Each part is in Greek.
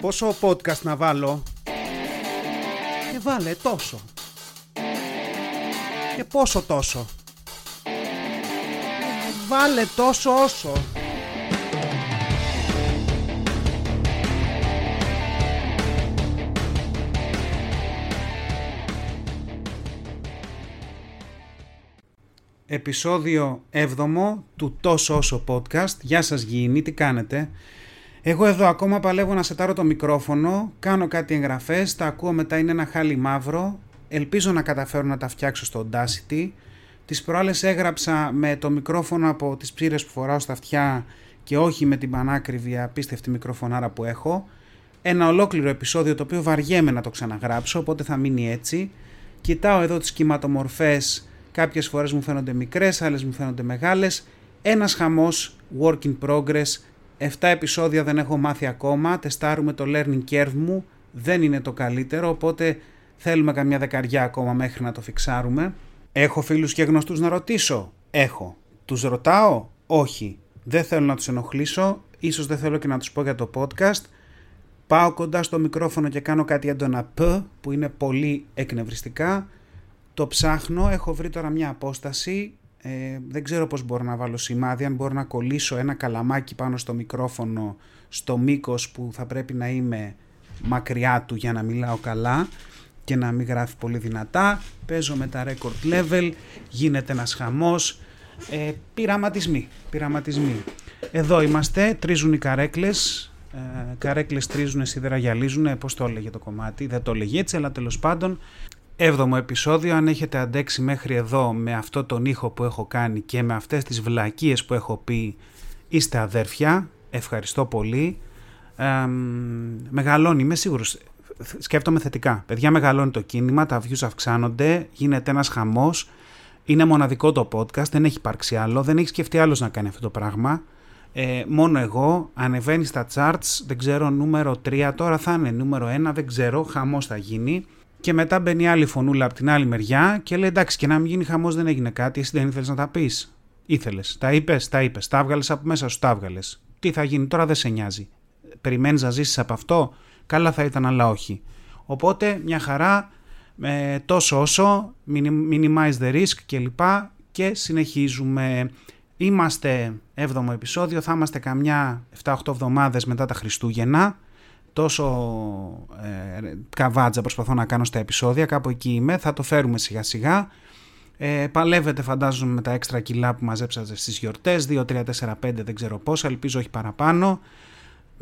Πόσο podcast να βάλω; Και βάλε τόσο. Και πόσο τόσο. Βάλε τόσο όσο. Επισόδιο 7 του Τόσο Όσο Podcast. Γεια σας Γηινή, τι κάνετε; Εγώ εδώ ακόμα παλεύω να σετάρω το μικρόφωνο, κάνω κάτι εγγραφές, τα ακούω μετά είναι ένα χάλι μαύρο, ελπίζω να καταφέρω να τα φτιάξω στο Audacity. Τις προάλλες έγραψα με το μικρόφωνο από τις ψήρες που φοράω στα αυτιά και όχι με την πανάκριβη απίστευτη μικροφωνάρα που έχω. Ένα ολόκληρο επεισόδιο το οποίο βαριέμαι να το ξαναγράψω, οπότε θα μείνει έτσι. Κοιτάω εδώ τις κυματομορφές, κάποιες φορές μου φαίνονται μικρές, άλλες μου φαίνονται μεγάλες. Ένας χαμός, work in progress, 7 επεισόδια δεν έχω μάθει ακόμα, τεστάρουμε το learning curve μου, δεν είναι το καλύτερο, οπότε θέλουμε καμιά δεκαριά ακόμα μέχρι να το φιξάρουμε. Έχω φίλους και γνωστούς να ρωτήσω. Έχω. Τους ρωτάω; Όχι. Δεν θέλω να τους ενοχλήσω. Ίσως δεν θέλω και να τους πω για το podcast. Πάω κοντά στο μικρόφωνο και κάνω κάτι έντονα π που είναι πολύ εκνευριστικά. Το ψάχνω. Έχω βρει τώρα μια απόσταση. Ε, δεν ξέρω πώς μπορώ να βάλω σημάδι. Αν μπορώ να κολλήσω ένα καλαμάκι πάνω στο μικρόφωνο στο μήκος που θα πρέπει να είμαι μακριά του για να μιλάω καλά και να μην γράφει πολύ δυνατά. Παίζω με τα record level, γίνεται ένας χαμός. Ε, πειραματισμοί, πειραματισμοί. Εδώ είμαστε, τρίζουν οι καρέκλες. Ε, καρέκλες τρίζουν, σίδερα γυαλίζουν, πώς το έλεγε το κομμάτι, δεν το έλεγε έτσι, αλλά τέλος πάντων. Έβδομο επεισόδιο, αν έχετε αντέξει μέχρι εδώ με αυτό τον ήχο που έχω κάνει και με αυτές τις βλακίες που έχω πει, είστε αδέρφια, ευχαριστώ πολύ. Ε, μεγαλώνει, είμαι σίγουρος, σκέφτομαι θετικά. Παιδιά, μεγαλώνει το κίνημα, τα views αυξάνονται, γίνεται ένας χαμός. Είναι μοναδικό το podcast, δεν έχει υπάρξει άλλο, δεν έχει σκεφτεί άλλος να κάνει αυτό το πράγμα. Ε, μόνο εγώ, ανεβαίνει στα charts, δεν ξέρω, νούμερο 3, τώρα θα είναι νούμερο 1, δεν ξέρω, χαμός θα γίνει. Και μετά μπαίνει άλλη φωνούλα από την άλλη μεριά και λέει εντάξει και να μην γίνει χαμός δεν έγινε κάτι, εσύ δεν ήθελες να τα πεις. Ήθελες, τα είπες, τα είπες, τα έβγαλες από μέσα σου, τα έβγαλες. Τι θα γίνει τώρα δεν σε νοιάζει. Περιμένεις να ζήσεις από αυτό, καλά θα ήταν αλλά όχι. Οπότε μια χαρά ε, τόσο όσο, minimize the risk κλπ. Και συνεχίζουμε. Είμαστε 7ο επεισόδιο, θα είμαστε καμιά 7-8 εβδομάδες μετά τα Χριστούγεννα. Τόσο ε, καβάτζα προσπαθώ να κάνω στα επεισόδια, κάπου εκεί είμαι, θα το φέρουμε σιγά σιγά. Ε, παλεύετε φαντάζομαι με τα έξτρα κιλά που μαζέψατε στις γιορτές, 2, 3, 4, 5 δεν ξέρω πόσα, ελπίζω όχι παραπάνω.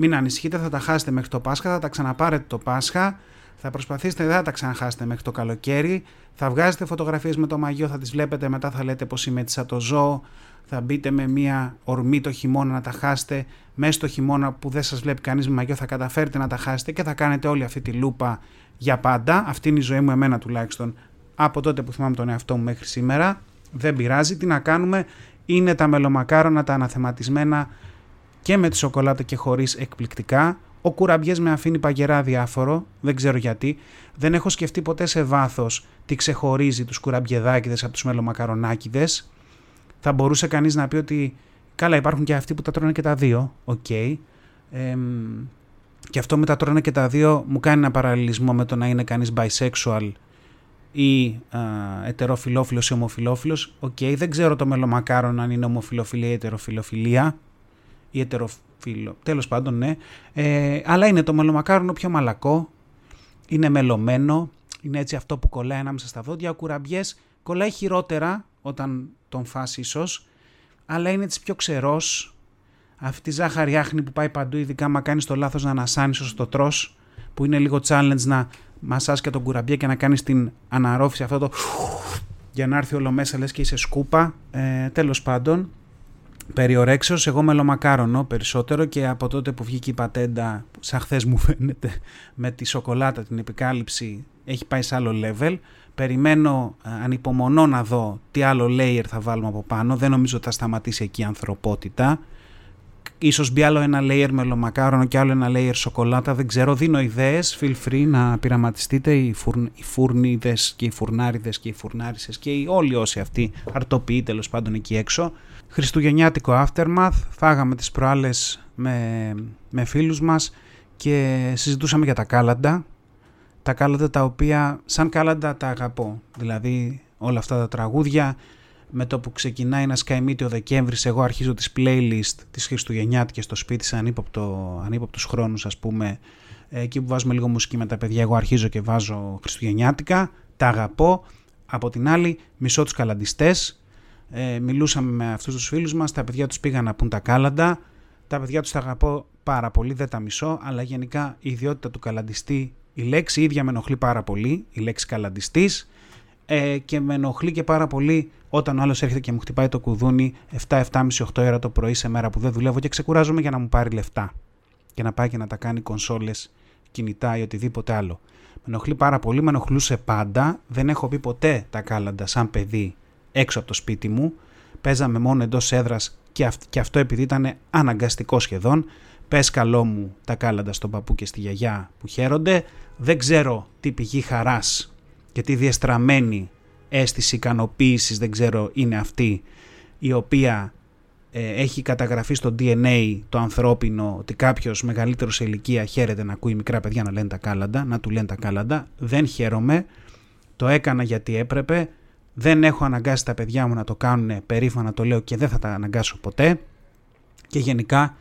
Μην ανησυχείτε, θα τα χάσετε μέχρι το Πάσχα, θα τα ξαναπάρετε το Πάσχα. Θα προσπαθήσετε, δεν θα τα ξαναχάσετε μέχρι το καλοκαίρι. Θα βγάζετε φωτογραφίες με το μαγιό, θα τις βλέπετε, μετά θα λέτε πως είμαι σαν το ζώο. Θα μπείτε με μια ορμή το χειμώνα να τα χάσετε. Μέσα στο χειμώνα που δεν σας βλέπει κανείς με μαγιό θα καταφέρετε να τα χάσετε και θα κάνετε όλη αυτή τη λούπα για πάντα. Αυτή είναι η ζωή μου εμένα τουλάχιστον από τότε που θυμάμαι τον εαυτό μου μέχρι σήμερα. Δεν πειράζει, τι να κάνουμε; Είναι τα μελομακάρονα, τα αναθεματισμένα και με τη σοκολάτα και χωρίς εκπληκτικά. Ο κουραμπιές με αφήνει παγερά διάφορο, δεν ξέρω γιατί. Δεν έχω σκεφτεί ποτέ σε βάθος τι ξεχωρίζει τους κουραμπιεδάκιδες από τους μελομακαρονάκιδες. Θα μπορούσε κανείς να πει ότι καλά υπάρχουν και αυτοί που τα τρώνε και τα δύο, OK. Okay. και αυτό με τα τρώνε και τα δύο μου κάνει ένα παραλληλισμό με το να είναι κανείς bisexual ή ετεροφιλόφιλος ή ομοφιλόφιλος. OK, okay, δεν ξέρω το μελομακάρον αν είναι ομοφιλοφιλία ή ετεροφιλοφιλία ή ετεροφίλο. Τέλος πάντων, ναι. Ε, αλλά είναι το μελομακάρονο πιο μαλακό. Είναι μελωμένο. Είναι έτσι αυτό που κολλάει ανάμεσα στα δόντια. Ο κουραμπιές κολλάει χειρότερα όταν τον φας ίσως. Αλλά είναι έτσι πιο ξερός. Αυτή η ζάχαρη άχνη που πάει παντού, ειδικά μα κάνεις το λάθος να ανασάνεις όσο το τρως, που είναι λίγο challenge να μασάς και τον κουραμπιέ και να κάνεις την αναρρόφηση αυτό το για να έρθει όλο μέσα λες και είσαι σκούπα. Ε, τέλος πάντων, περιορέξεως εγώ μελομακάρονο περισσότερο και από τότε που βγήκε η πατέντα σαν χθες μου φαίνεται με τη σοκολάτα την επικάλυψη έχει πάει σε άλλο level περιμένω ανυπομονώ να δω τι άλλο layer θα βάλουμε από πάνω. Δεν νομίζω ότι θα σταματήσει εκεί η ανθρωπότητα. Ίσως μπει άλλο ένα layer μελομακάρονο και άλλο ένα layer σοκολάτα. Δεν ξέρω δίνω ιδέες. Feel free να πειραματιστείτε. Οι, φουρν, οι φουρνίδες και οι φουρνάριδες και οι φουρνάρισες και οι, όλοι όσοι αυτοί αρτοποιεί τέλος πάντων εκεί έξω. Χριστουγεννιάτικο aftermath, φάγαμε τις προάλλες με, με φίλους μας και συζητούσαμε για τα κάλαντα. Τα κάλαντα τα οποία σαν κάλαντα τα αγαπώ. Δηλαδή όλα αυτά τα τραγούδια με το που ξεκινάει ένα σκαημίτι ο Δεκέμβρης εγώ αρχίζω τις playlist της Χριστουγεννιάτικες στο σπίτι σε ανύποπτο, ανύποπτους χρόνους ας πούμε. Εκεί που βάζουμε λίγο μουσική με τα παιδιά εγώ αρχίζω και βάζω Χριστουγεννιάτικα τα αγαπώ. Από την άλλη μισώ τους καλαντιστές. Ε, μιλούσαμε με αυτούς τους φίλους μας τα παιδιά τους πήγαν να πούν τα κάλαντα. Τα παιδιά τους τα αγαπώ πάρα πολύ δεν τα μισώ αλλά γενικά η ιδιότητα του καλαντιστή η λέξη ίδια με ενοχλεί πάρα πολύ η λέξη καλαντιστής ε, και με ενοχλεί και πάρα πολύ όταν ο άλλος έρχεται και μου χτυπάει το κουδούνι 7, 7.30, 8 ώρα το πρωί σε μέρα που δεν δουλεύω και ξεκουράζομαι για να μου πάρει λεφτά και να πάει και να τα κάνει κονσόλες, κινητά ή οτιδήποτε άλλο. Με ενοχλεί πάρα πολύ, με ενοχλούσε πάντα. Δεν έχω πει ποτέ τα κάλαντα σαν παιδί έξω από το σπίτι μου. Παίζαμε μόνο εντός έδρας και, και αυτό επειδή ήταν αναγκαστικό σχεδόν. Πες καλό μου τα κάλαντα στον παππού και στη γιαγιά που χαίρονται. Δεν ξέρω τι πηγή χαράς και τι διεστραμμένη αίσθηση ικανοποίησης δεν ξέρω είναι αυτή η οποία ε, έχει καταγραφεί στο DNA το ανθρώπινο ότι κάποιος μεγαλύτερος σε ηλικία χαίρεται να ακούει μικρά παιδιά να λένε τα κάλαντα, να του λένε τα κάλαντα. Δεν χαίρομαι. Το έκανα γιατί έπρεπε. Δεν έχω αναγκάσει τα παιδιά μου να το κάνουν περήφανα, το λέω και δεν θα τα αναγκάσω ποτέ. Και γενικά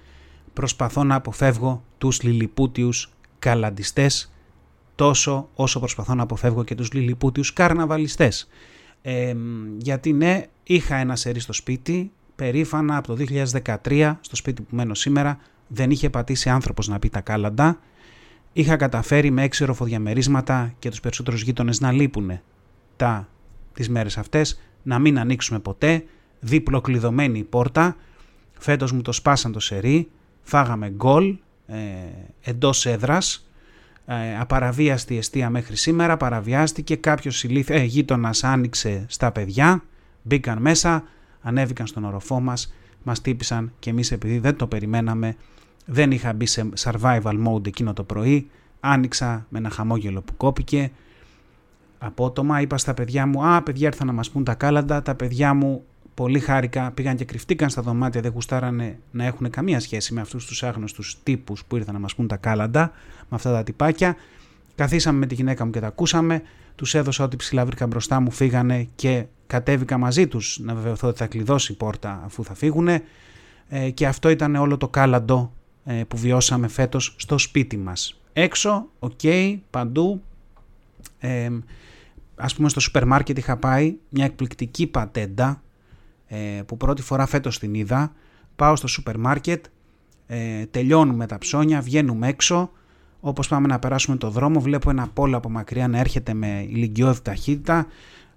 προσπαθώ να αποφεύγω τους λιλιπούτιους καλαντιστές τόσο όσο προσπαθώ να αποφεύγω και τους λιλιπούτιους καρναβαλιστές. Ε, γιατί ναι, είχα ένα σερί στο σπίτι, περήφανα από το 2013, στο σπίτι που μένω σήμερα, δεν είχε πατήσει άνθρωπος να πει τα κάλαντα. Είχα καταφέρει με έξι ροφοδιαμερίσματα και τους περισσότερους γείτονες να λείπουν τα, τις μέρες αυτές, να μην ανοίξουμε ποτέ, δίπλο κλειδωμένη η πόρτα, φέτος μου το σπάσαν το σερί, φάγαμε γκολ ε, εντός έδρας, ε, απαραβίαστη αιστεία μέχρι σήμερα, παραβιάστηκε, κάποιος ε, γείτονας άνοιξε στα παιδιά, μπήκαν μέσα, ανέβηκαν στον οροφό μας, μας τύπησαν και εμείς επειδή δεν το περιμέναμε, δεν είχα μπει σε survival mode εκείνο το πρωί, άνοιξα με ένα χαμόγελο που κόπηκε, απότομα είπα στα παιδιά μου, α παιδιά ήρθαν να μας πούν τα κάλαντα, τα παιδιά μου πολύ χάρηκα, πήγαν και κρυφτήκαν στα δωμάτια, δεν γουστάρανε να έχουν καμία σχέση με αυτούς τους άγνωστους τύπους που ήρθαν να μας πούν τα κάλαντα, με αυτά τα τυπάκια. Καθίσαμε με τη γυναίκα μου και τα ακούσαμε, τους έδωσα ό,τι ψιλά βρήκα μπροστά μου, φύγανε και κατέβηκα μαζί τους. Να βεβαιωθώ ότι θα κλειδώσει η πόρτα αφού θα φύγουνε. Ε, και αυτό ήταν όλο το κάλαντο ε, που βιώσαμε φέτος στο σπίτι μας. Έξω, οκ, παντού, ε, ας πούμε στο σούπερ μάρκετ είχα πάει μια εκπληκτική πατέντα. ε, που πρώτη φορά φέτος την είδα. Πάω στο σούπερ μάρκετ, ε, τελειώνουμε τα ψώνια, βγαίνουμε έξω. Όπως πάμε να περάσουμε το δρόμο, βλέπω ένα πόλο από μακριά να έρχεται με ηλικιώδη ταχύτητα.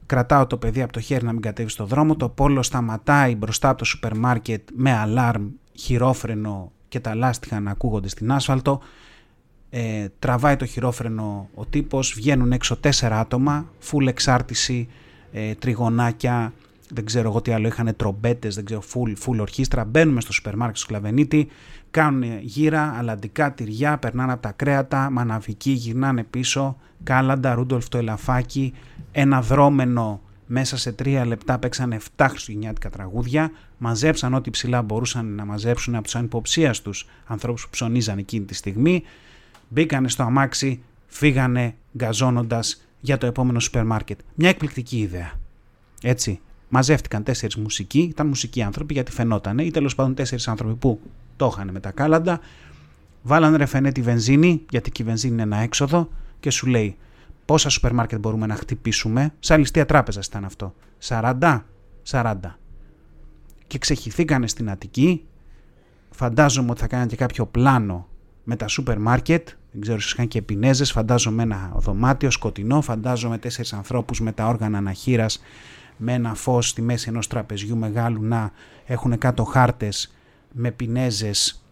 Κρατάω το παιδί από το χέρι να μην κατέβει στο δρόμο. Το πόλο σταματάει μπροστά από το σούπερ μάρκετ με αλάρμ, χειρόφρενο και τα λάστιχα να ακούγονται στην άσφαλτο. Ε, τραβάει το χειρόφρενο ο τύπος, βγαίνουν έξω τέσσερα άτομα, full εξάρτηση, ε, τριγωνάκια, δεν ξέρω εγώ τι άλλο, είχαν τρομπέτες, δεν ξέρω, full, full ορχήστρα. Μπαίνουμε στο σούπερ μάρκετ του Σκλαβενίτη, κάνουν γύρα, αλαντικά τυριά, περνάνε από τα κρέατα, μαναβική, γυρνάνε πίσω, κάλαντα, ρούντολφ το ελαφάκι, ένα δρόμενο μέσα σε τρία λεπτά παίξανε 7 χριστουγεννιάτικα τραγούδια, μαζέψαν ό,τι ψηλά μπορούσαν να μαζέψουν από τους ανυποψίαστου ανθρώπους που ψωνίζαν εκείνη τη στιγμή, μπήκανε στο αμάξι, φύγανε γκαζώνοντας για το επόμενο σούπερ μάρκετ. Μια εκπληκτική ιδέα. Έτσι, μαζεύτηκαν τέσσερις μουσικοί, ήταν μουσικοί άνθρωποι γιατί φαινόταν, ή τέλος πάντων τέσσερις άνθρωποι που το είχαν με τα κάλαντα, βάλαν ρεφενέ τη βενζίνη, γιατί και η βενζίνη είναι ένα έξοδο, και σου λέει πόσα σούπερ μάρκετ μπορούμε να χτυπήσουμε. Σαν ληστεία τράπεζας ήταν αυτό. 40, 40. Και ξεχυθήκανε στην Αττική. Φαντάζομαι ότι θα κάνανε και κάποιο πλάνο με τα σούπερ μάρκετ. Δεν ξέρω, ίσως είχαν και επινέζες. Φαντάζομαι ένα δωμάτιο σκοτεινό. Φαντάζομαι τέσσερις ανθρώπους με τα όργανα αναχείρας με ένα φως στη μέση ενός τραπεζιού μεγάλου να έχουν κάτω χάρτες με πινέζες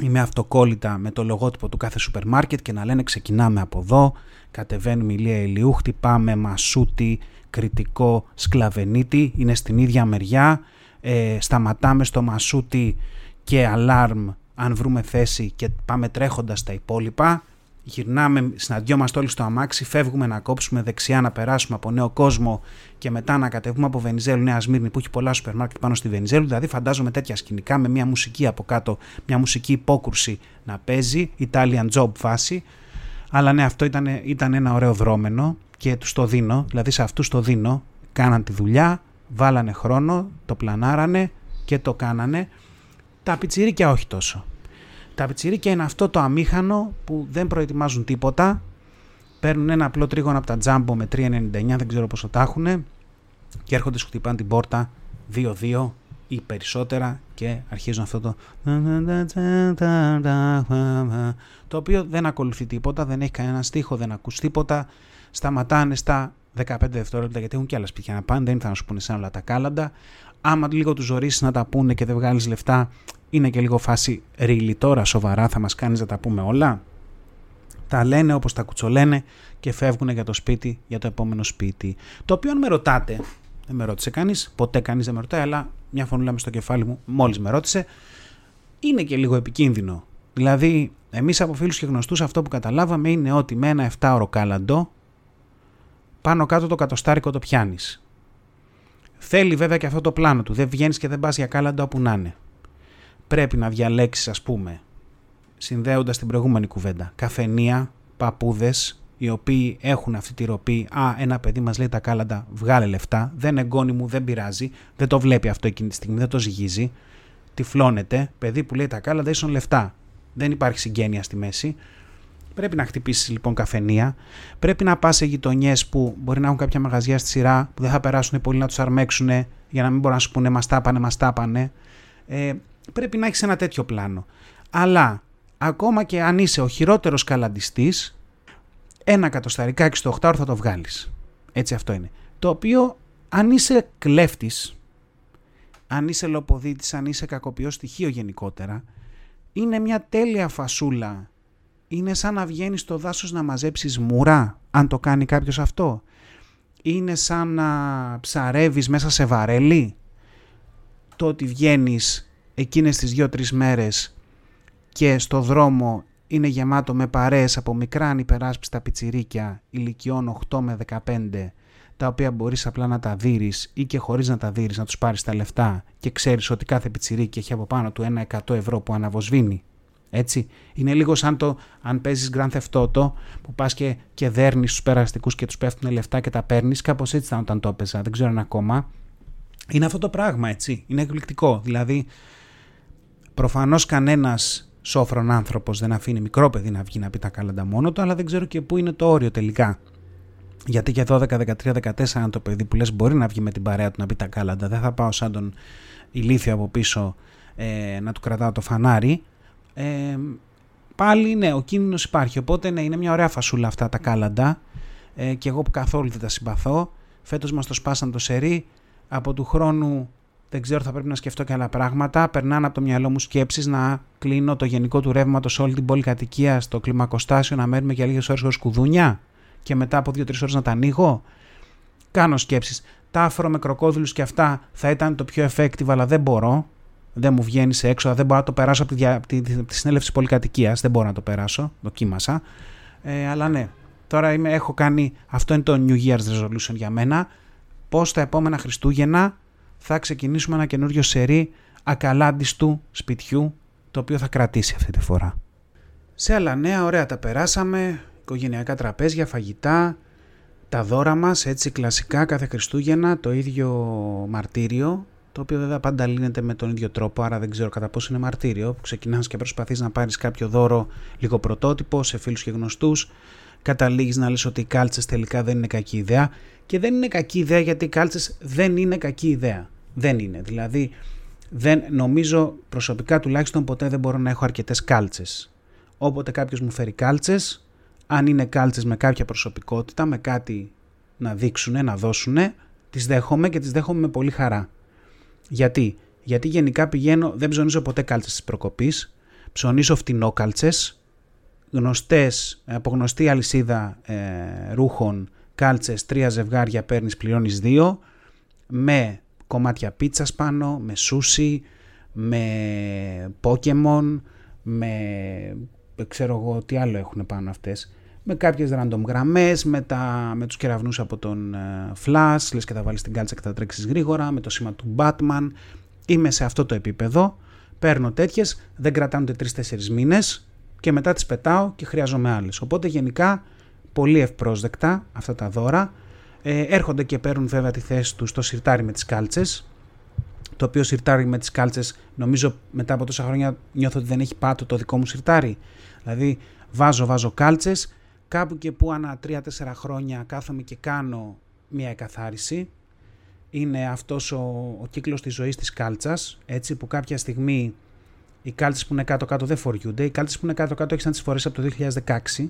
ή με αυτοκόλλητα με το λογότυπο του κάθε σούπερ μάρκετ και να λένε ξεκινάμε από εδώ, κατεβαίνουμε ηλία ηλιού, χτυπάμε μασούτι, κριτικό, σκλαβενίτη, είναι στην ίδια μεριά, ε, σταματάμε στο μασούτι και αλάρμ αν βρούμε θέση και πάμε τρέχοντας τα υπόλοιπα γυρνάμε, συναντιόμαστε όλοι στο αμάξι, φεύγουμε να κόψουμε δεξιά, να περάσουμε από νέο κόσμο και μετά να κατεβούμε από Βενιζέλου, Νέα Σμύρνη που έχει πολλά σούπερ μάρκετ πάνω στη Βενιζέλου. Δηλαδή, φαντάζομαι τέτοια σκηνικά με μια μουσική από κάτω, μια μουσική υπόκρουση να παίζει, Italian job φάση. Αλλά ναι, αυτό ήταν, ήταν ένα ωραίο δρόμενο και τους το δίνω, δηλαδή σε αυτούς το δίνω. Κάναν τη δουλειά, βάλανε χρόνο, το πλανάρανε και το κάνανε. Τα πιτσιρίκια όχι τόσο. Τα πιτσιρίκια είναι αυτό το αμήχανο που δεν προετοιμάζουν τίποτα. Παίρνουν ένα απλό τρίγωνο από τα τζάμπο με 3,99, δεν ξέρω πόσο τα έχουν. Και έρχονται, σου χτυπάνε την πόρτα 2-2 ή περισσότερα και αρχίζουν αυτό το το οποίο δεν ακολουθεί τίποτα, δεν έχει κανένα στίχο, δεν ακούς τίποτα σταματάνε στα 15 δευτερόλεπτα γιατί έχουν και άλλα σπίτια να πάνε, δεν ήρθαν να σου πούνε σαν όλα τα κάλαντα. Άμα λίγο τους ζωρίσεις να τα πούνε και δεν βγάλεις λεφτά είναι και λίγο φάση ρίλι τώρα σοβαρά θα μας κάνεις να τα πούμε όλα τα λένε όπως τα κουτσολένε και φεύγουν για το σπίτι, για το επόμενο σπίτι. Το οποίο αν με ρωτάτε δεν με ρώτησε κανείς, ποτέ κανείς δεν με ρωτάει αλλά μια φωνούλα μες στο κεφάλι μου μόλις με ρώτησε είναι και λίγο επικίνδυνο. Δηλαδή εμείς από φίλους και γνωστούς αυτό που καταλάβαμε είναι ότι με ένα 7 ώρο κάλαντο πάνω κάτω το κατοστάρικο το πιάνεις Θέλει βέβαια και αυτό το πλάνο του. Δεν βγαίνεις και δεν πας για κάλαντα όπου να είναι. Πρέπει να διαλέξεις, ας πούμε, συνδέοντας την προηγούμενη κουβέντα, καφενεία, παππούδες, οι οποίοι έχουν αυτή τη ροπή. Α, ένα παιδί μας λέει τα κάλαντα, βγάλε λεφτά. Δεν εγγόνι μου, δεν πειράζει. Δεν το βλέπει αυτό εκείνη τη στιγμή, δεν το ζυγίζει. Τυφλώνεται. Παιδί που λέει τα κάλαντα ίσον λεφτά. Δεν υπάρχει συγγένεια στη μέση. Πρέπει να χτυπήσεις λοιπόν καφενεία. Πρέπει να πας σε γειτονιές που μπορεί να έχουν κάποια μαγαζιά στη σειρά που δεν θα περάσουν πολύ να τους αρμέξουν για να μην μπορούν να σου πούνε Μας τάπανε, μας τάπανε. Ε, πρέπει να έχεις ένα τέτοιο πλάνο. Αλλά ακόμα και αν είσαι ο χειρότερος καλαντιστής, ένα κατοσταρικά 68 θα το βγάλεις. Έτσι αυτό είναι. Το οποίο αν είσαι κλέφτης, αν είσαι λοποδίτης, αν είσαι κακοποιός στοιχείο γενικότερα, είναι μια τέλεια φασούλα είναι σαν να βγαίνει στο δάσος να μαζέψεις μουρά, αν το κάνει κάποιος αυτό. Είναι σαν να ψαρεύεις μέσα σε βαρέλι. Το ότι βγαίνεις εκείνες τις δύο-τρεις μέρες και στο δρόμο είναι γεμάτο με παρέες από μικρά ανυπεράσπιστα πιτσιρίκια ηλικιών 8 με 15 τα οποία μπορείς απλά να τα δείρεις ή και χωρίς να τα δείρεις να τους πάρεις τα λεφτά και ξέρεις ότι κάθε πιτσιρίκι έχει από πάνω του ένα 100 ευρώ που αναβοσβήνει έτσι. Είναι λίγο σαν το αν παίζεις Grand Theft Auto που πας και, και δέρνεις τους περαστικούς και τους πέφτουν λεφτά και τα παίρνεις. Κάπως έτσι ήταν όταν το έπαιζα. Δεν ξέρω αν ακόμα. Είναι αυτό το πράγμα, έτσι. Είναι εκπληκτικό. Δηλαδή, προφανώς κανένας σόφρον άνθρωπος δεν αφήνει μικρό παιδί να βγει να πει τα κάλαντα μόνο του, αλλά δεν ξέρω και πού είναι το όριο τελικά. Γιατί και 12, 13, 14 αν το παιδί που λες μπορεί να βγει με την παρέα του να πει τα κάλαντα, δεν θα πάω σαν τον ηλίθιο από πίσω ε, να του κρατάω το φανάρι ε, πάλι ναι, ο κίνδυνος υπάρχει. Οπότε ναι, είναι μια ωραία φασούλα αυτά τα κάλαντα. Ε, και εγώ που καθόλου δεν τα συμπαθώ. Φέτος μας το σπάσαν το σερί. Από του χρόνου δεν ξέρω, θα πρέπει να σκεφτώ και άλλα πράγματα. Περνάνε από το μυαλό μου σκέψεις να κλείνω το γενικό του ρεύματο σε όλη την πολυκατοικία στο κλιμακοστάσιο, να μένουμε για λίγες ώρες ω κουδούνια και μετά από 2-3 ώρες να τα ανοίγω. Κάνω σκέψεις. Τα άφρο με κροκόδιλου και αυτά θα ήταν το πιο effective, αλλά δεν μπορώ δεν μου βγαίνει σε έξοδα, δεν μπορώ να το περάσω από τη, δια, τη, τη, τη συνέλευση πολυκατοικίας. Δεν μπορώ να το περάσω. Δοκίμασα. Ε, αλλά ναι, τώρα είμαι, έχω κάνει. Αυτό είναι το New Year's Resolution για μένα. Πώς τα επόμενα Χριστούγεννα θα ξεκινήσουμε ένα καινούριο σερί ακαλάντιστου σπιτιού το οποίο θα κρατήσει αυτή τη φορά. Σε άλλα νέα, ωραία τα περάσαμε. Οικογενειακά τραπέζια, φαγητά, τα δώρα μας έτσι κλασικά κάθε Χριστούγεννα, το ίδιο μαρτύριο το οποίο βέβαια πάντα λύνεται με τον ίδιο τρόπο, άρα δεν ξέρω κατά πόσο είναι μαρτύριο, που ξεκινάς και προσπαθείς να πάρεις κάποιο δώρο λίγο πρωτότυπο σε φίλους και γνωστούς, καταλήγεις να λες ότι οι κάλτσες τελικά δεν είναι κακή ιδέα και δεν είναι κακή ιδέα γιατί οι κάλτσες δεν είναι κακή ιδέα. Δεν είναι. Δηλαδή, δεν, νομίζω προσωπικά τουλάχιστον ποτέ δεν μπορώ να έχω αρκετές κάλτσες. Όποτε κάποιος μου φέρει κάλτσες, αν είναι κάλτσες με κάποια προσωπικότητα, με κάτι να δείξουν, να δώσουν, τις δέχομαι και τις δέχομαι με πολύ χαρά. Γιατί, Γιατί γενικά πηγαίνω, δεν ψωνίζω ποτέ κάλτσες της προκοπής, ψωνίζω φτηνόκαλτσες, γνωστές, από γνωστή αλυσίδα ε, ρούχων, κάλτσες, τρία ζευγάρια παίρνεις, πληρώνεις δύο, με κομμάτια πίτσας πάνω, με σούσι, με Pokemon, με ξέρω εγώ τι άλλο έχουν πάνω αυτές με κάποιες random γραμμές, με, τα, με τους κεραυνούς από τον uh, Flash, λες και θα βάλεις την κάλτσα και θα τρέξεις γρήγορα, με το σήμα του Batman. Είμαι σε αυτό το επίπεδο, παίρνω τέτοιες, δεν κρατάνε ούτε 3-4 μήνες και μετά τις πετάω και χρειάζομαι άλλες. Οπότε γενικά πολύ ευπρόσδεκτα αυτά τα δώρα. Ε, έρχονται και παίρνουν βέβαια τη θέση τους στο σιρτάρι με τις κάλτσες, το οποίο σιρτάρι με τις κάλτσες νομίζω μετά από τόσα χρόνια νιώθω ότι δεν έχει πάτο το δικό μου σιρτάρι. Δηλαδή βάζω, βάζω κάλτσες, κάπου και που ανά 3-4 χρόνια κάθομαι και κάνω μια εκαθάριση. Είναι αυτός ο, ο κύκλος της ζωής της κάλτσας, έτσι που κάποια στιγμή οι κάλτσες που είναι κάτω-κάτω δεν φοριούνται. Οι κάλτσες που είναι κάτω-κάτω έχεις να τις φορές από το 2016.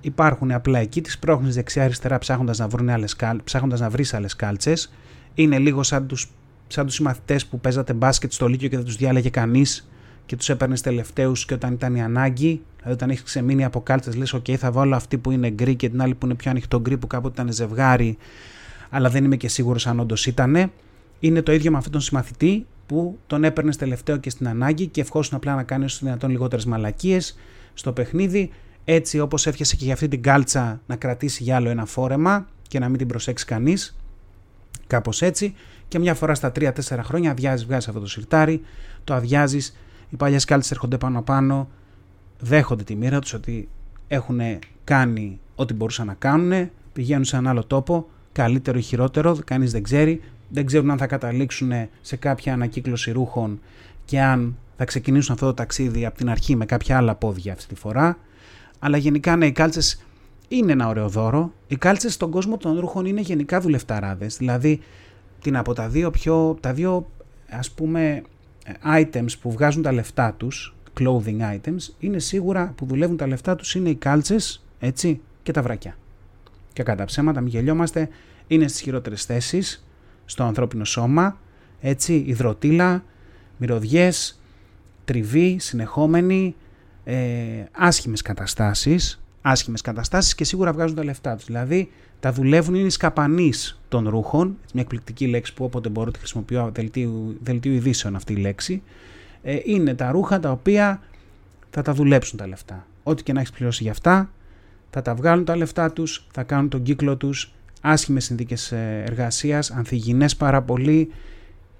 Υπάρχουν απλά εκεί, τις πρόχνεις δεξιά-αριστερά ψάχνοντας να, βρουν άλλες, ψάχνοντας να βρεις άλλες κάλτσες. Είναι λίγο σαν τους, σαν τους συμμαθητές που παίζατε μπάσκετ στο Λύκειο και δεν τους διάλεγε κανείς και τους έπαιρνες τελευταίους και όταν ήταν η ανάγκη, δηλαδή όταν έχεις ξεμείνει από κάλτσες, λες: OK, θα βάλω αυτή που είναι γκρι και την άλλη που είναι πιο ανοιχτό γκρι που κάποτε ήταν ζευγάρι, αλλά δεν είμαι και σίγουρος αν όντως ήταν. Είναι το ίδιο με αυτόν τον συμμαθητή που τον έπαιρνες τελευταίο και στην ανάγκη και ευχόσουν απλά να κάνεις όσο δυνατόν λιγότερες μαλακίες στο παιχνίδι. Έτσι, όπως έφτιασε και για αυτή την κάλτσα να κρατήσει για άλλο ένα φόρεμα και να μην την προσέξει κανείς. Κάπως έτσι. Και μια φορά στα 3-4 χρόνια αδειάζεις, βγάζεις αυτό το σιρτάρι, το αδειάζεις οι παλιές κάλτσε έρχονται πάνω πάνω, δέχονται τη μοίρα τους ότι έχουν κάνει ό,τι μπορούσαν να κάνουν, πηγαίνουν σε έναν άλλο τόπο, καλύτερο ή χειρότερο, κανείς δεν ξέρει, δεν ξέρουν αν θα καταλήξουν σε κάποια ανακύκλωση ρούχων και αν θα ξεκινήσουν αυτό το ταξίδι από την αρχή με κάποια άλλα πόδια αυτή τη φορά. Αλλά γενικά ναι, οι κάλτσε είναι ένα ωραίο δώρο. Οι κάλτσε στον κόσμο των ρούχων είναι γενικά δουλευταράδες. Δηλαδή, την από τα δύο πιο, τα δύο ας πούμε items που βγάζουν τα λεφτά τους, clothing items, είναι σίγουρα που δουλεύουν τα λεφτά τους είναι οι κάλτσες, έτσι, και τα βρακιά. Και κατά ψέματα, μην γελιόμαστε, είναι στις χειρότερες θέσεις στο ανθρώπινο σώμα, έτσι, υδροτήλα, μυρωδιές, τριβή, συνεχόμενη, ε, άσχημες καταστάσεις, άσχημες καταστάσεις και σίγουρα βγάζουν τα λεφτά τους. Δηλαδή, τα δουλεύουν είναι σκαπανή των ρούχων, μια εκπληκτική λέξη που όποτε μπορώ τη χρησιμοποιώ δελτίου, δελτίου ειδήσεων αυτή η λέξη, ε, είναι τα ρούχα τα οποία θα τα δουλέψουν τα λεφτά. Ό,τι και να έχεις πληρώσει για αυτά, θα τα βγάλουν τα λεφτά τους, θα κάνουν τον κύκλο τους, άσχημες συνθήκες ε, εργασίας, ανθυγινές πάρα πολύ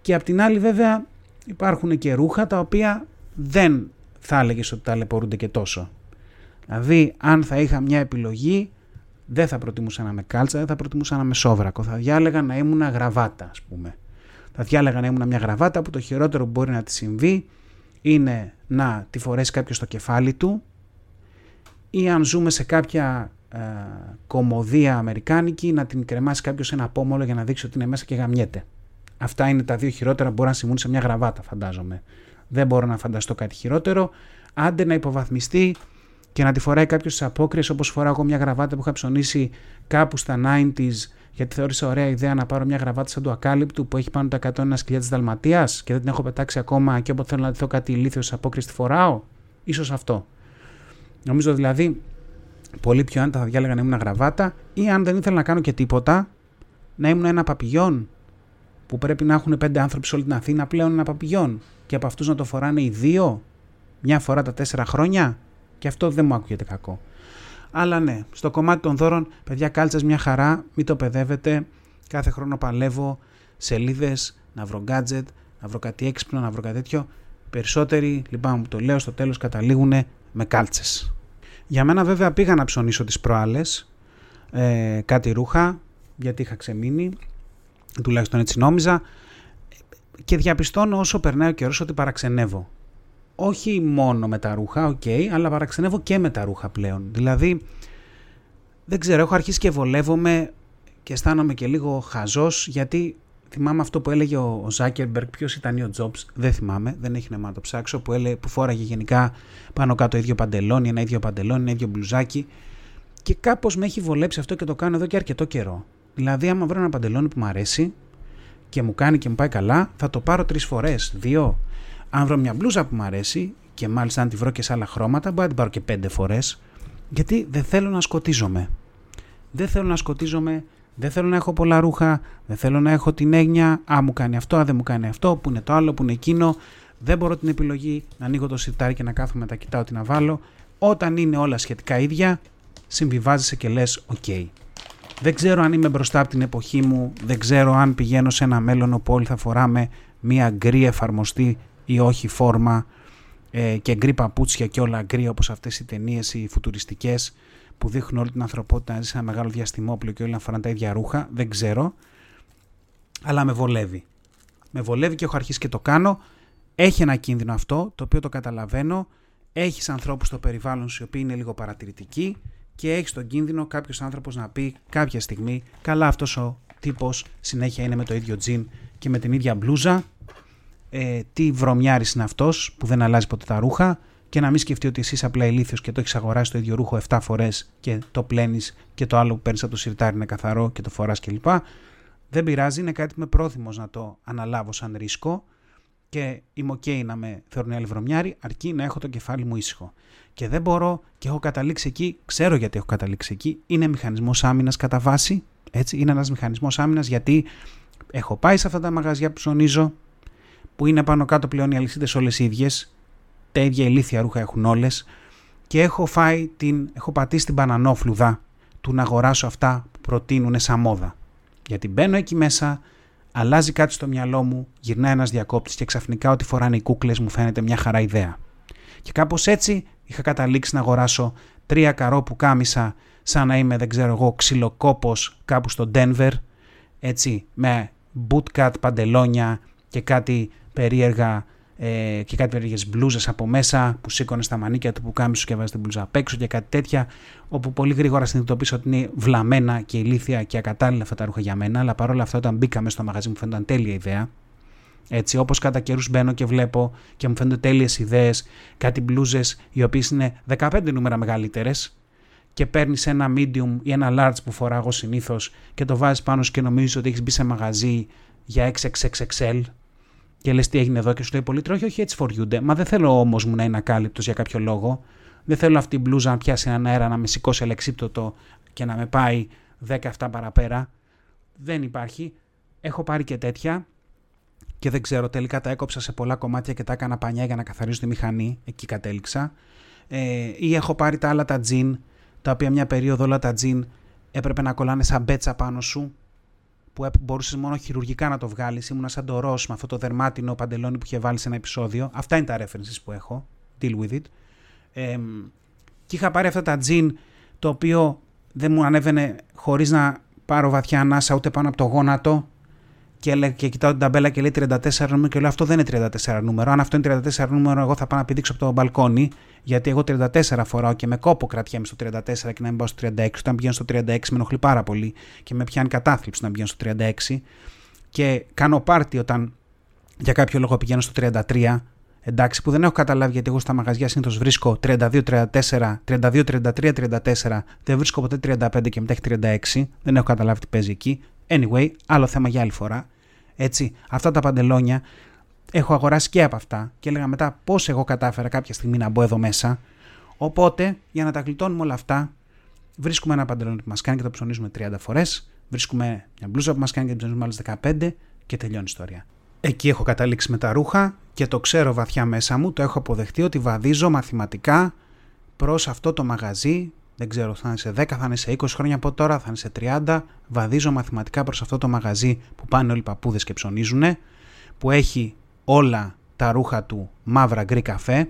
και απ' την άλλη βέβαια υπάρχουν και ρούχα τα οποία δεν θα έλεγες ότι ταλαιπωρούνται και τόσο. Δηλαδή αν θα είχα μια επιλογή δεν θα προτιμούσα να είμαι κάλτσα, δεν θα προτιμούσα να είμαι σόβρακο. Θα διάλεγα να ήμουν γραβάτα, ας πούμε. Θα διάλεγα να ήμουν μια γραβάτα που το χειρότερο που μπορεί να τη συμβεί είναι να τη φορέσει κάποιος στο κεφάλι του ή αν ζούμε σε κάποια ε, κομμωδία αμερικάνικη να την κρεμάσει κάποιος ένα απόμολο για να δείξει ότι είναι μέσα και γαμιέται. Αυτά είναι τα δύο χειρότερα που μπορεί να συμβούν σε μια γραβάτα, φαντάζομαι. Δεν μπορώ να φανταστώ κάτι χειρότερο. Άντε να υποβαθμιστεί και να τη φοράει κάποιος στις απόκριες όπως φοράω εγώ μια γραβάτα που είχα ψωνίσει κάπου στα 90s γιατί θεώρησα ωραία ιδέα να πάρω μια γραβάτα σαν του ακάλυπτου που έχει πάνω τα 101 σκυλιά της Δαλματίας και δεν την έχω πετάξει ακόμα και όποτε θέλω να δω κάτι ηλίθιος στις απόκριες τη φοράω. σω αυτό. Νομίζω δηλαδή πολύ πιο άνετα θα διάλεγα να ήμουν γραβάτα ή αν δεν ήθελα να κάνω και τίποτα να ήμουν ένα παπηγιόν που πρέπει να έχουν πέντε άνθρωποι σε όλη την Αθήνα πλέον ένα παπηγιόν και από αυτούς να το φοράνε οι δύο μια φορά τα τέσσερα χρόνια και αυτό δεν μου ακούγεται κακό. Αλλά ναι, στο κομμάτι των δώρων, παιδιά, κάλτσες μια χαρά, μην το παιδεύετε. Κάθε χρόνο παλεύω σελίδες, να βρω gadget, να βρω κάτι έξυπνο, να βρω κάτι τέτοιο. Περισσότεροι, λοιπόν, που το λέω στο τέλος, καταλήγουν με κάλτσες. Για μένα, βέβαια, πήγα να ψωνίσω τις προάλλες ε, κάτι ρούχα, γιατί είχα ξεμείνει, τουλάχιστον έτσι νόμιζα. Και διαπιστώνω όσο περνάει ο καιρός ότι παραξενεύω όχι μόνο με τα ρούχα, OK, okay, αλλά παραξενεύω και με τα ρούχα πλέον. Δηλαδή, δεν ξέρω, έχω αρχίσει και βολεύομαι και αισθάνομαι και λίγο χαζός, γιατί θυμάμαι αυτό που έλεγε ο Ζάκερμπεργκ, ποιος ήταν ο Τζόμπς, δεν θυμάμαι, δεν έχει νόημα να το ψάξω, που, έλεγε, που φόραγε γενικά πάνω κάτω ίδιο παντελόνι, ένα ίδιο παντελόνι, ένα ίδιο μπλουζάκι. Και κάπως με έχει βολέψει αυτό και το κάνω εδώ και αρκετό καιρό. Δηλαδή, άμα βρω ένα παντελόνι που μου αρέσει και μου κάνει και μου πάει καλά, θα το πάρω τρεις φορές, δύο, αν βρω μια μπλούζα που μου αρέσει και μάλιστα αν τη βρω και σε άλλα χρώματα, μπορεί να την πάρω και πέντε φορές. Γιατί δεν θέλω να σκοτίζομαι. Δεν θέλω να σκοτίζομαι, δεν θέλω να έχω πολλά ρούχα, δεν θέλω να έχω την έγνοια. Α, μου κάνει αυτό, α, δεν μου κάνει αυτό, που είναι το άλλο, που είναι εκείνο. Δεν μπορώ την επιλογή να ανοίγω το σιρτάρι και να κάθομαι τα κοιτάω τι να βάλω. Όταν είναι όλα σχετικά ίδια, συμβιβάζεσαι και λες «ΟΚ». Δεν ξέρω αν είμαι μπροστά από την εποχή μου, δεν ξέρω αν πηγαίνω σε ένα μέλλον όπου όλοι θα φοράμε μία γκρι εφαρμοστή ή όχι φόρμα ε, και γκρι παπούτσια και όλα γκρι όπως αυτές οι ταινίες οι φουτουριστικές που δείχνουν όλη την ανθρωπότητα να ζει σε ένα μεγάλο διαστημόπλαιο και όλοι να φοράνε τα ίδια ρούχα. Δεν ξέρω. Αλλά με βολεύει. Με βολεύει και έχω αρχίσει και το κάνω. Έχει ένα κίνδυνο αυτό, το οποίο το καταλαβαίνω. Έχεις ανθρώπους στο περιβάλλον σου οι οποίοι είναι λίγο παρατηρητικοί και έχεις τον κίνδυνο κάποιος άνθρωπος να πει κάποια στιγμή: Καλά, αυτός ο τύπος συνέχεια είναι με το ίδιο τζιν και με την ίδια μπλούζα. Ε, τι βρωμιάρης είναι αυτός που δεν αλλάζει ποτέ τα ρούχα και να μην σκεφτεί ότι εσύ απλά ηλίθιος και το έχεις αγοράσει το ίδιο ρούχο 7 φορές και το πλένεις και το άλλο που παίρνεις από το σιρτάρι είναι καθαρό και το φοράς κλπ. Δεν πειράζει, είναι κάτι που είμαι πρόθυμος να το αναλάβω σαν ρίσκο και είμαι OK να με θεωρούν άλλοι βρωμιάρι, αρκεί να έχω το κεφάλι μου ήσυχο. Και δεν μπορώ και έχω καταλήξει εκεί, ξέρω γιατί έχω καταλήξει εκεί, είναι μηχανισμός άμυνας κατά βάση. Έτσι, είναι ένας μηχανισμός άμυνας γιατί έχω πάει σε αυτά τα μαγαζιά που ψωνίζω, που είναι πάνω κάτω πλέον οι αλυσίδες όλες ίδιες, τα ίδια ηλίθια ρούχα έχουν όλες, και έχω φάει την, έχω πατήσει την πανανόφλουδα του να αγοράσω αυτά που προτείνουν σαν μόδα. Γιατί μπαίνω εκεί μέσα, αλλάζει κάτι στο μυαλό μου, γυρνάει ένας διακόπτης και ξαφνικά ό,τι φοράνε οι κούκλες μου φαίνεται μια χαρά ιδέα. Και κάπως έτσι είχα καταλήξει να αγοράσω τρία καρό που κάμισα σαν να είμαι, δεν ξέρω εγώ, ξυλοκόπος κάπου στο Denver, έτσι, με bootcut παντελόνια και κάτι περίεργα ε, και κάτι περίεργες μπλούζες από μέσα που σήκωνες στα μανίκια του που κάμισου και βάζεις την μπλούζα απ' έξω και κάτι τέτοια, όπου πολύ γρήγορα συνειδητοποίησα ότι είναι βλαμμένα και ηλίθια και ακατάλληλα αυτά τα ρούχα για μένα. Αλλά παρόλα αυτά, όταν μπήκαμε στο μαγαζί μου φαίνονταν τέλεια ιδέα. Έτσι, όπως κατά καιρούς μπαίνω και βλέπω και μου φαίνονται τέλειες ιδέες, κάτι μπλούζες οι οποίες είναι 15 νούμερα μεγαλύτερες και παίρνεις ένα medium ή ένα large που φοράω εγώ συνήθως και το βάζεις πάνω σου και νομίζεις ότι έχεις μπει σε μαγαζί για XXXXL και λες τι έγινε εδώ και σου λέει πολύ όχι, όχι έτσι φοριούνται. Μα δεν θέλω όμως μου να είναι ακάλυπτος για κάποιο λόγο. Δεν θέλω αυτή η μπλούζα να πιάσει έναν αέρα, να με σηκώσει αλεξίπτωτο και να με πάει 17 παραπέρα. Δεν υπάρχει. Έχω πάρει και τέτοια και δεν ξέρω, τελικά τα έκοψα σε πολλά κομμάτια και τα έκανα πανιά για να καθαρίσω τη μηχανή. Εκεί κατέληξα. Ε, ή έχω πάρει τα άλλα τα τζιν, τα οποία μια περίοδο όλα τα τζιν έπρεπε να κολλάνε σαν μπέτσα πάνω σου που μπορούσες μόνο χειρουργικά να το βγάλεις. Ήμουνα σαν το Ρο με αυτό το δερμάτινο παντελόνι που είχε βάλει σε ένα επεισόδιο. Αυτά είναι τα references που έχω. Deal with it. Ε, και είχα πάρει αυτά τα jean το οποίο δεν μου ανέβαινε χωρίς να πάρω βαθιά ανάσα ούτε πάνω από το γόνατο και, και κοιτάω την ταμπέλα και λέει 34 νούμερο και λέω αυτό δεν είναι 34 νούμερο. Αν αυτό είναι 34 νούμερο, εγώ θα πάω να πηδήξω από το μπαλκόνι, γιατί εγώ 34 φοράω και με κόπο κρατιέμαι στο 34 και να μην πάω στο 36. Όταν πηγαίνω στο 36 με ενοχλεί πάρα πολύ και με πιάνει κατάθλιψη να πηγαίνω στο 36. Και κάνω πάρτι όταν για κάποιο λόγο πηγαίνω στο 33. Εντάξει, που δεν έχω καταλάβει γιατί εγώ στα μαγαζιά συνήθως βρίσκω 32, 34, 32, 33, 34. Δεν βρίσκω ποτέ 35 και μετά έχει 36. Δεν έχω καταλάβει τι παίζει εκεί. Anyway, άλλο θέμα για άλλη φορά. Έτσι, αυτά τα παντελόνια έχω αγοράσει και από αυτά και έλεγα μετά πώς εγώ κατάφερα κάποια στιγμή να μπω εδώ μέσα. Οπότε, για να τα γλιτώνουμε όλα αυτά, βρίσκουμε ένα παντελόνι που μας κάνει και το ψωνίζουμε 30 φορές. Βρίσκουμε μια μπλούζα που μας κάνει και το ψωνίζουμε άλλες 15 και τελειώνει η ιστορία. Εκεί έχω καταλήξει με τα ρούχα και το ξέρω βαθιά μέσα μου, το έχω αποδεχτεί ότι βαδίζω μαθηματικά προς αυτό το μαγαζί δεν ξέρω, θα είναι σε 10, θα είναι σε 20 χρόνια από τώρα, θα είναι σε 30. Βαδίζω μαθηματικά προς αυτό το μαγαζί που πάνε όλοι οι παππούδες και ψωνίζουν, που έχει όλα τα ρούχα του μαύρα γκρι καφέ,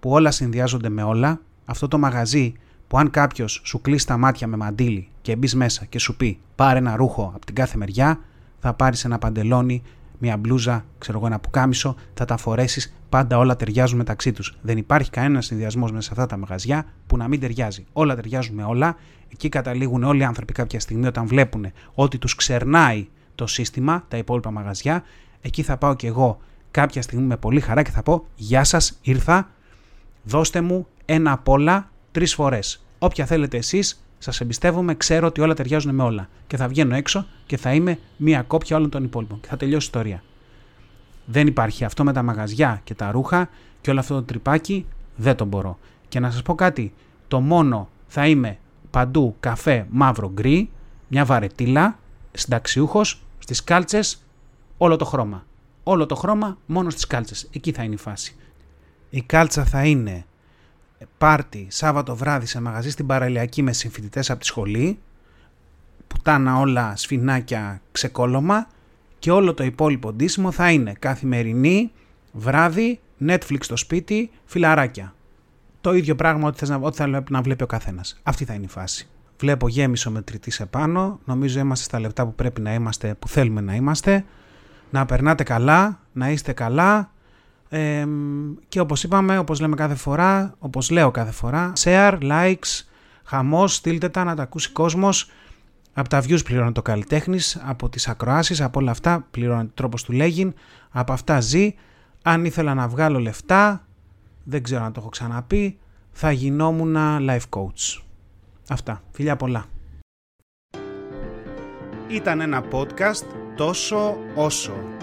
που όλα συνδυάζονται με όλα. Αυτό το μαγαζί που αν κάποιος σου κλείσει τα μάτια με μαντίλι και μπεις μέσα και σου πει πάρε ένα ρούχο από την κάθε μεριά, θα πάρεις ένα παντελόνι μια μπλούζα, ξέρω εγώ, ένα πουκάμισο, θα τα φορέσεις, πάντα όλα ταιριάζουν μεταξύ τους. Δεν υπάρχει κανένας συνδυασμός μέσα σε αυτά τα μαγαζιά που να μην ταιριάζει. Όλα ταιριάζουν με όλα. Εκεί καταλήγουν όλοι οι άνθρωποι κάποια στιγμή όταν βλέπουν ότι τους ξερνάει το σύστημα, τα υπόλοιπα μαγαζιά. Εκεί θα πάω κι εγώ κάποια στιγμή με πολύ χαρά και θα πω: Γεια σας, ήρθα. Δώστε μου ένα απ' όλα τρεις φορές. Όποια θέλετε εσείς, Σας εμπιστεύομαι, ξέρω ότι όλα ταιριάζουν με όλα. Και θα βγαίνω έξω και θα είμαι μία κόπια όλων των υπόλοιπων. Και θα τελειώσει η ιστορία. Δεν υπάρχει αυτό με τα μαγαζιά και τα ρούχα και όλο αυτό το τρυπάκι δεν το μπορώ. Και να σας πω κάτι, το μόνο θα είμαι παντού καφέ μαύρο γκρι, μια βαρετήλα, συνταξιούχος, στις κάλτσες, όλο το χρώμα. Όλο το χρώμα μόνο στις κάλτσες. Εκεί θα είναι η φάση. Η κάλτσα θα είναι πάρτι Σάββατο βράδυ σε μαγαζί στην παραλιακή με συμφοιτητές από τη σχολή, πουτάνα όλα σφινάκια ξεκόλωμα και όλο το υπόλοιπο ντύσιμο θα είναι καθημερινή, βράδυ, Netflix στο σπίτι, φιλαράκια. Το ίδιο πράγμα ό,τι, θες να, ό,τι θα να βλέπει ο καθένας. Αυτή θα είναι η φάση. Βλέπω γέμισο μετρητή επάνω. Νομίζω είμαστε στα λεπτά που πρέπει να είμαστε, που θέλουμε να είμαστε. Να περνάτε καλά, να είστε καλά. Ε, και όπως είπαμε, όπως λέμε κάθε φορά, όπως λέω κάθε φορά, share, likes, χαμός, στείλτε τα να τα ακούσει κόσμος. Από τα views πληρώνει το καλλιτέχνης, από τις ακροάσεις, από όλα αυτά πληρώνει τρόπος του λέγειν, από αυτά ζει. Αν ήθελα να βγάλω λεφτά, δεν ξέρω αν το έχω ξαναπεί, θα γινόμουν life coach. Αυτά. Φιλιά πολλά. Ήταν ένα podcast τόσο όσο.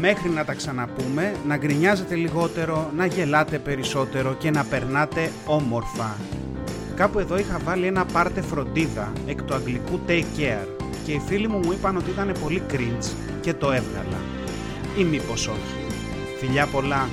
Μέχρι να τα ξαναπούμε, να γκρινιάζετε λιγότερο, να γελάτε περισσότερο και να περνάτε όμορφα. Κάπου εδώ είχα βάλει ένα πάρτε φροντίδα εκ του αγγλικού take care και οι φίλοι μου μου είπαν ότι ήταν πολύ cringe και το έβγαλα. Ή μήπως όχι. Φιλιά πολλά.